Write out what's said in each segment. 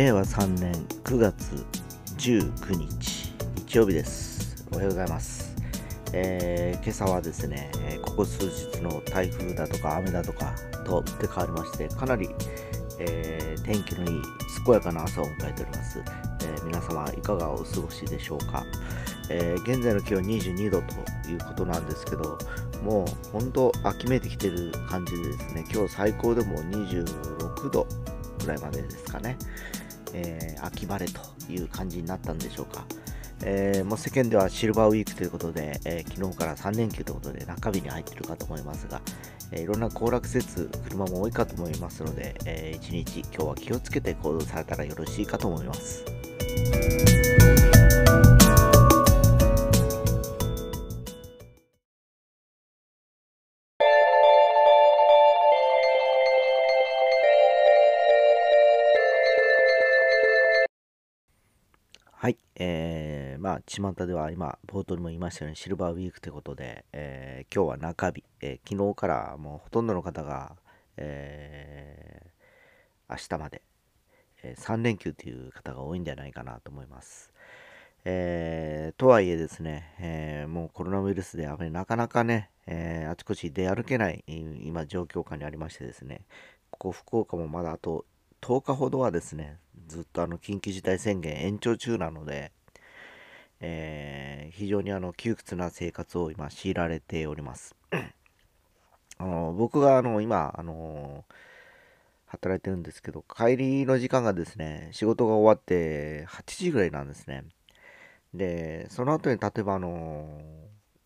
令和3年9月19日日曜日です。おはようございます、えー今朝はですねここ数日の台風だとか雨だとかと打って変わりましてかなり、えー天気のいい健やかな朝を迎えております、えー皆様いかがお過ごしでしょうか、え現在の気温22度ということなんですけどもう本当秋めいてきてる感じでですね今日最高でも26度ぐらいまでですかね、えー秋晴れという感じになったんでしょうか、えーもう世間ではシルバーウィークということで、えー昨日から3連休ということで中日に入っているかと思いますが、えーいろんな行楽施設車も多いかと思いますので、えー一日今日は気をつけて行動されたらよろしいかと思います。はい、えー、まあ、巷では今、冒頭にも言いましたように、シルバーウィークということで、えー今日は中日、えー昨日からもうほとんどの方が、えー明日まで、え3連休という方が多いんじゃないかなと思います。えーとはいえですね、えーもうコロナウイルスであまりなかなかね、えーあちこち出歩けない今状況下にありましてですね、ここ福岡もまだあと10日ほどはですね、ずっとあの緊急事態宣言延長中なので、えー非常にあの窮屈な生活を今強いられております。あの僕があの今あの働いてるんですけど帰りの時間がですね仕事が終わって8時ぐらいなんですね。でその後に例えばあの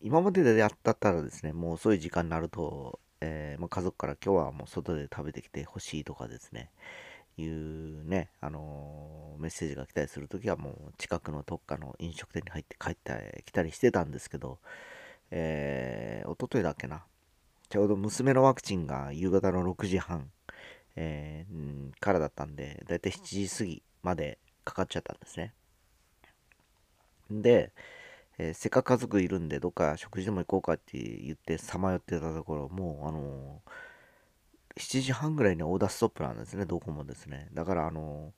今まででやったったらですねもう遅い時間になると、えーまあ、家族から今日はもう外で食べてきてほしいとかですねいうね、あのーメッセージが来たりするときはもう近くの特化の飲食店に入って帰ってきたりしてたんですけど、えー、一昨日だっけな、ちょうど娘のワクチンが夕方の6時半、えーからだったんで、だいたい7時過ぎまでかかっちゃったんですね。で、えーせっかく家族いるんで、どっか食事でも行こうかって言ってさまよってたところ、もう、あのー7時半ぐらいにオーダーストップなんですね、どこもですね。だから、あの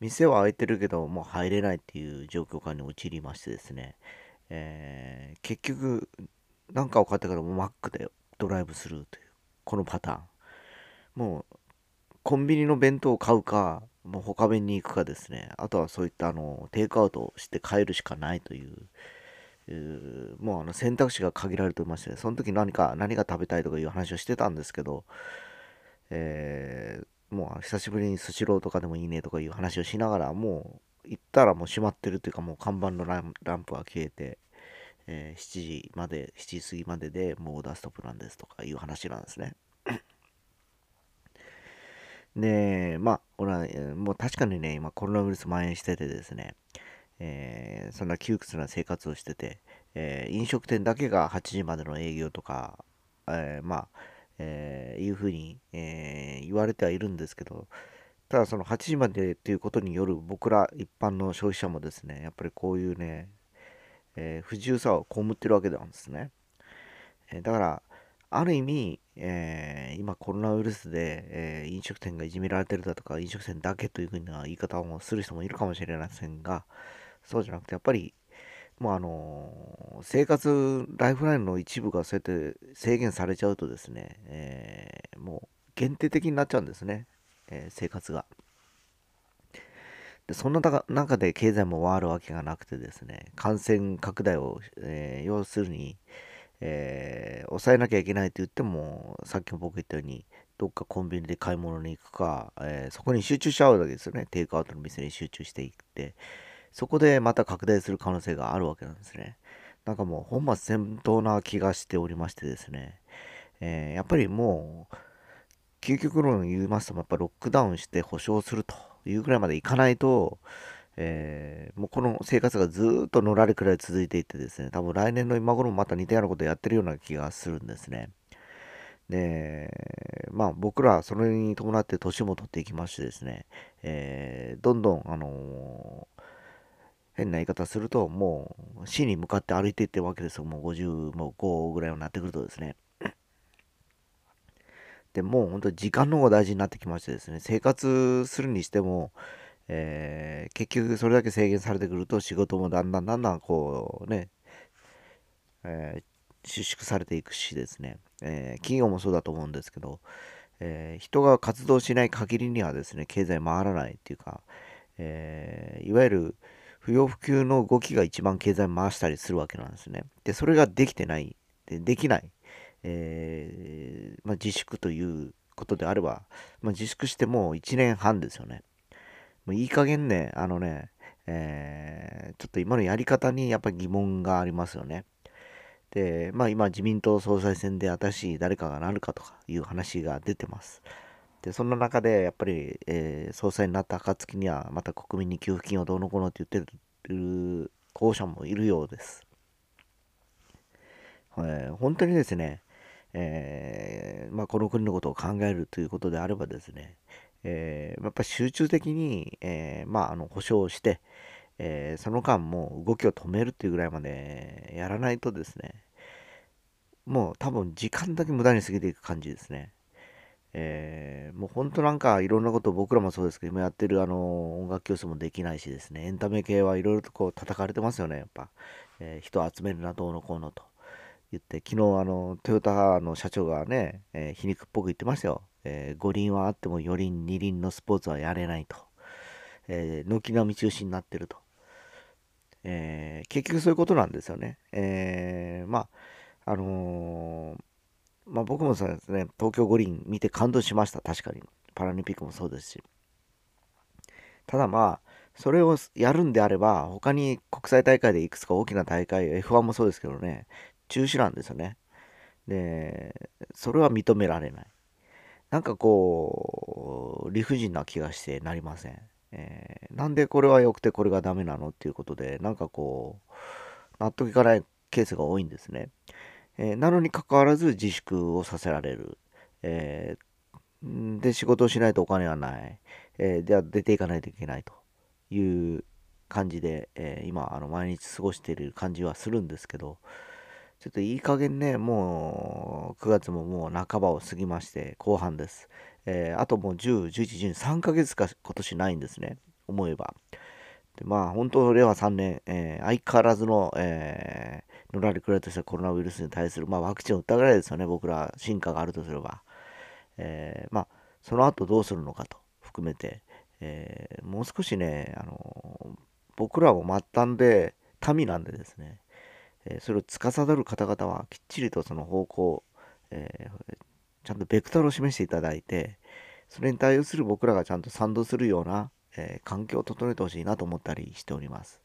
店は開いてるけど、もう入れないっていう状況下に陥りましてですね、えー結局、なんか分かってからもうマックでドライブスルーという、このパターン。もう、コンビニの弁当を買うか、もう他弁に行くかですね、あとはそういったあのテイクアウトして帰るしかないという、もうあの選択肢が限られておりまして、その時何か、何が食べたいとかいう話をしてたんですけど、えーもう久しぶりにスシローとかでもいいねとかいう話をしながら、もう行ったらもう閉まってるというか、もう看板のランプが消えて、えー7時まで、7時過ぎまででもうオーダーストップなんですとかいう話なんですね。で、まあ、俺は、もう確かにね、今コロナウイルス蔓延しててですね、えーそんな窮屈な生活をしてて、えー飲食店だけが8時までの営業とか、えーまあ、えーいうふうに、えー言われてはいるんですけど、ただその8時までということによる僕ら一般の消費者もですね、やっぱりこういうね、えー不自由さを被ってるわけなんですね。えだから、ある意味、え今コロナウイルスで、え飲食店がいじめられてるだとか、飲食店だけというふうな言い方をする人もいるかもしれませんが、そうじゃなくて、やっぱり、もうあの生活ライフラインの一部がそうやって制限されちゃうとですね、えーもう限定的になっちゃうんですね、えー生活が。でそんな中中で経済も回るわけがなくてですね、感染拡大を、えー要するに、えー抑えなきゃいけないと言っても、さっきも僕言ったように、どっかコンビニで買い物に行くか、えーそこに集中しちゃうわけですよね。テイクアウトの店に集中していって、そこでまた拡大する可能性があるわけなんですね。なんかもう本末転倒な気がしておりましてですね、えーやっぱりもう、究極論言いますと、やっぱロックダウンして保証するというぐらいまでいかないと、えーもうこの生活がずっとのらりくらい続いていってですね、多分来年の今頃もまた似たようなことをやってるような気がするんですね。で、まあ僕らそれに伴って年も取っていきましてですね、えーどんどん、あのー変な言い方すると、もう死に向かって歩いていってるわけですよ。もう50も5ぐらいになってくるとですね。でもう本当時間の方が大事になってきましてですね、生活するにしても、えー、結局それだけ制限されてくると仕事もだんだんだんだんこうね、えー、収縮されていくしですね、えー、企業もそうだと思うんですけど、え人が活動しない限りにはですね経済回らないっていうか、えいわゆる不要不急の動きが一番経済回したりするわけなんですね。でそれができてないでできない、えまあ、自粛ということであれば、まあ、自粛してもう1年半ですよね。もういい加減ね、あのね、えー、ちょっと今のやり方にやっぱり疑問がありますよね。で、まあ今自民党総裁選で新しい誰かがなるかとかいう話が出てます。で、そんな中でやっぱり、えー、総裁になった暁にはまた国民に給付金をどうのこうのって言ってる候補者もいるようです。えー、本当にですね、えー、まあ、この国のことを考えるということであればですね、えー、やっぱり集中的に、えー、まあ、あの保証して、え、その間も動きを止めるっていうぐらいまでやらないとですね、もう多分時間だけ無駄に過ぎていく感じですね。えー、もう本当なんかいろんなこと僕らもそうですけど、今やってるあの音楽教室もできないしですね、エンタメ系はいろいろとこう叩かれてますよね、やっぱ。えー、人集めるな、どうのこうのと言って、昨日あのトヨタの社長がね、えー、皮肉っぽく言ってましたよ。えー、5輪はあっても4輪、2輪のスポーツはやれないと。え、軒並み中止になってると。え、結局そういうことなんですよね。え、まあ、あのー、まあ僕もそうですね、東京五輪見て感動しました、確かに。パラリンピックもそうですし。ただまあ、それをやるんであれば、他に国際大会でいくつか大きな大会、F1 もそうですけどね、中止なんですよね。で、それは認められない。なんかこう、理不尽な気がしてなりません。えー、なんでこれは良くてこれがダメなのっていうことで、なんかこう、納得いかないケースが多いんですね。えー、なのにかかわらず自粛をさせられる。えー、で、仕事をしないとお金はない。えでは出ていかないといけないという感じで、え今、あの毎日過ごしている感じはするんですけど、ちょっといい加減ね、もう9月ももう半ばを過ぎまして後半です。えー、あともう10、11、12、3ヶ月か今年ないんですね。思えば。でまあ本当、令和3年、えー、相変わらずの、えー、のらりくらいとしたコロナウイルスに対する、まあ、ワクチンを打ったぐらいですよね、僕ら、進化があるとすれば。えー、まあ、その後どうするのかと含めて、えー、もう少しね、あの僕らも末端で、民なんでですね、えそれを司る方々はきっちりとその方向、え、ちゃんとベクトルを示していただいて、それに対応する僕らがちゃんと賛同するような、えー、環境を整えてほしいなと思ったりしております。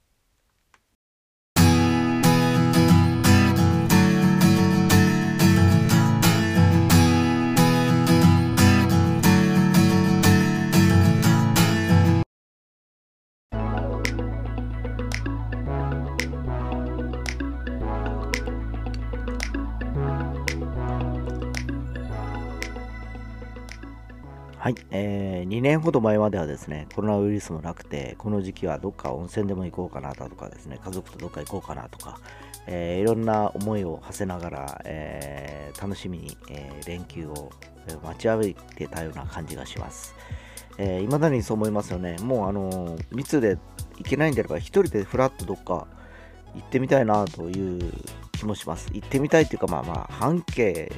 はい、えー、2年ほど前まではですね、コロナウイルスもなくて、この時期はどっか温泉でも行こうかなだとかですね、家族とどっか行こうかなとか、えー、いろんな思いを馳せながら、えー、楽しみに、えー、連休を待ちわびてたような感じがします。えー、未だにそう思いますよね。もうあのー、密で行けないんであれば、一人でふらっとどっか行ってみたいなという気もします。行ってみたいっていうか、まあまあ、半径、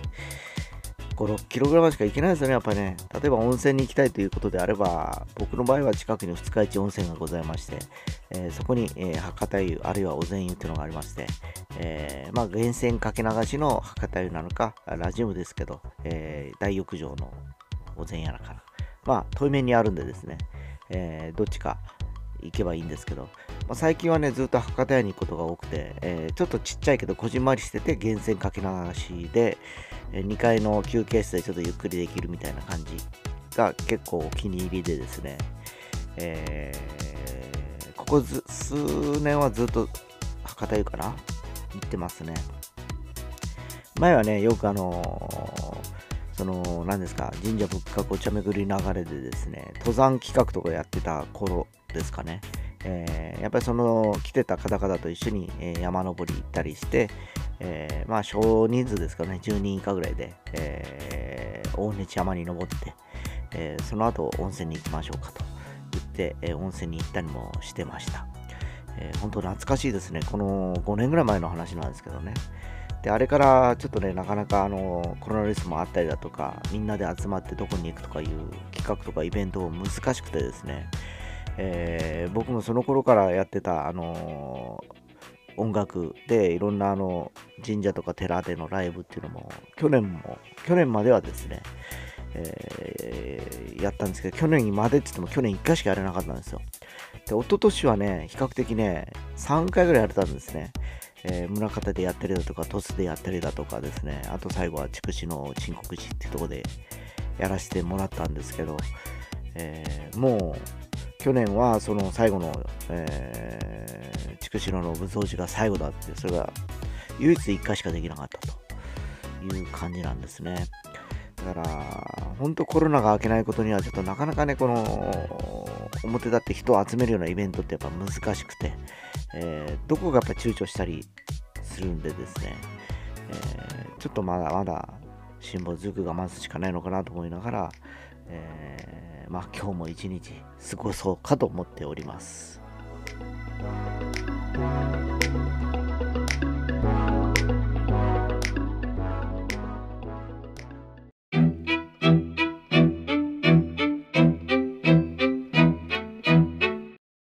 5、6キロぐらいしか行けないですよね、やっぱね。例えば温泉に行きたいということであれば、僕の場合は近くに二日市温泉がございまして、えー、そこに、えー、博多湯、あるいはお膳湯っていうのがありまして、えー、まあ、源泉かけ流しの博多湯なのか、ラジウムですけど、え大浴場のお膳屋なかな。まあ、遠い面にあるんでですね、えどっちか行けばいいんですけど、まあ、最近はね、ずっと博多屋に行くことが多くて、えー、ちょっとちっちゃいけどこじんまりしてて、源泉かけ流しで、2階の休憩室でちょっとゆっくりできるみたいな感じが結構お気に入りでですね、えー、ここ数年はずっと博多湯かな？行ってますね。前はね、よくあのー、その、何ですか、神社仏閣お茶巡り流れでですね、登山企画とかやってた頃ですかね。えー、やっぱりその来てた方々と一緒に、え、山登り行ったりして、え、まあ少人数ですかね、10人以下ぐらいで、え、大根山に登って、え、その後温泉に行きましょうかと言っ、え、温泉に行ったりもしてました。えー、本当懐かしいですね。この5年ぐらい前の話なんですけどね。で、あれからちょっとね、なかなかあのコロナウイルスもあったりだとか、みんなで集まってどこに行くとかいう企画とかイベントも難しくてですね、えー、僕もその頃からやってた、あのー、音楽でいろんなあの神社とか寺でのライブっていうのも去年も去年まではですね、えー、やったんですけど去年までって言っても去年1回しかやれなかったんですよ。で一昨年はね比較的ね3回ぐらいやれたんですね。えー、宗像でやったりだとか、鳥栖でやったりだとかですね、あと最後は筑紫の陳国寺っていうとこでやらせてもらったんですけど、えー、もう去年はその最後の、えー、筑紫野の武装寺が最後だって、それが唯一1回しかできなかったという感じなんですね。だから、本当コロナが明けないことには、ちょっとなかなかね、この、表立って人を集めるようなイベントってやっぱ難しくて、えー、どこがやっぱ躊躇したりするんでですね、えー、ちょっとまだまだ辛抱強く我慢するしかないのかなと思いながら、えー、まあ今日も一日過ごそうかと思っております。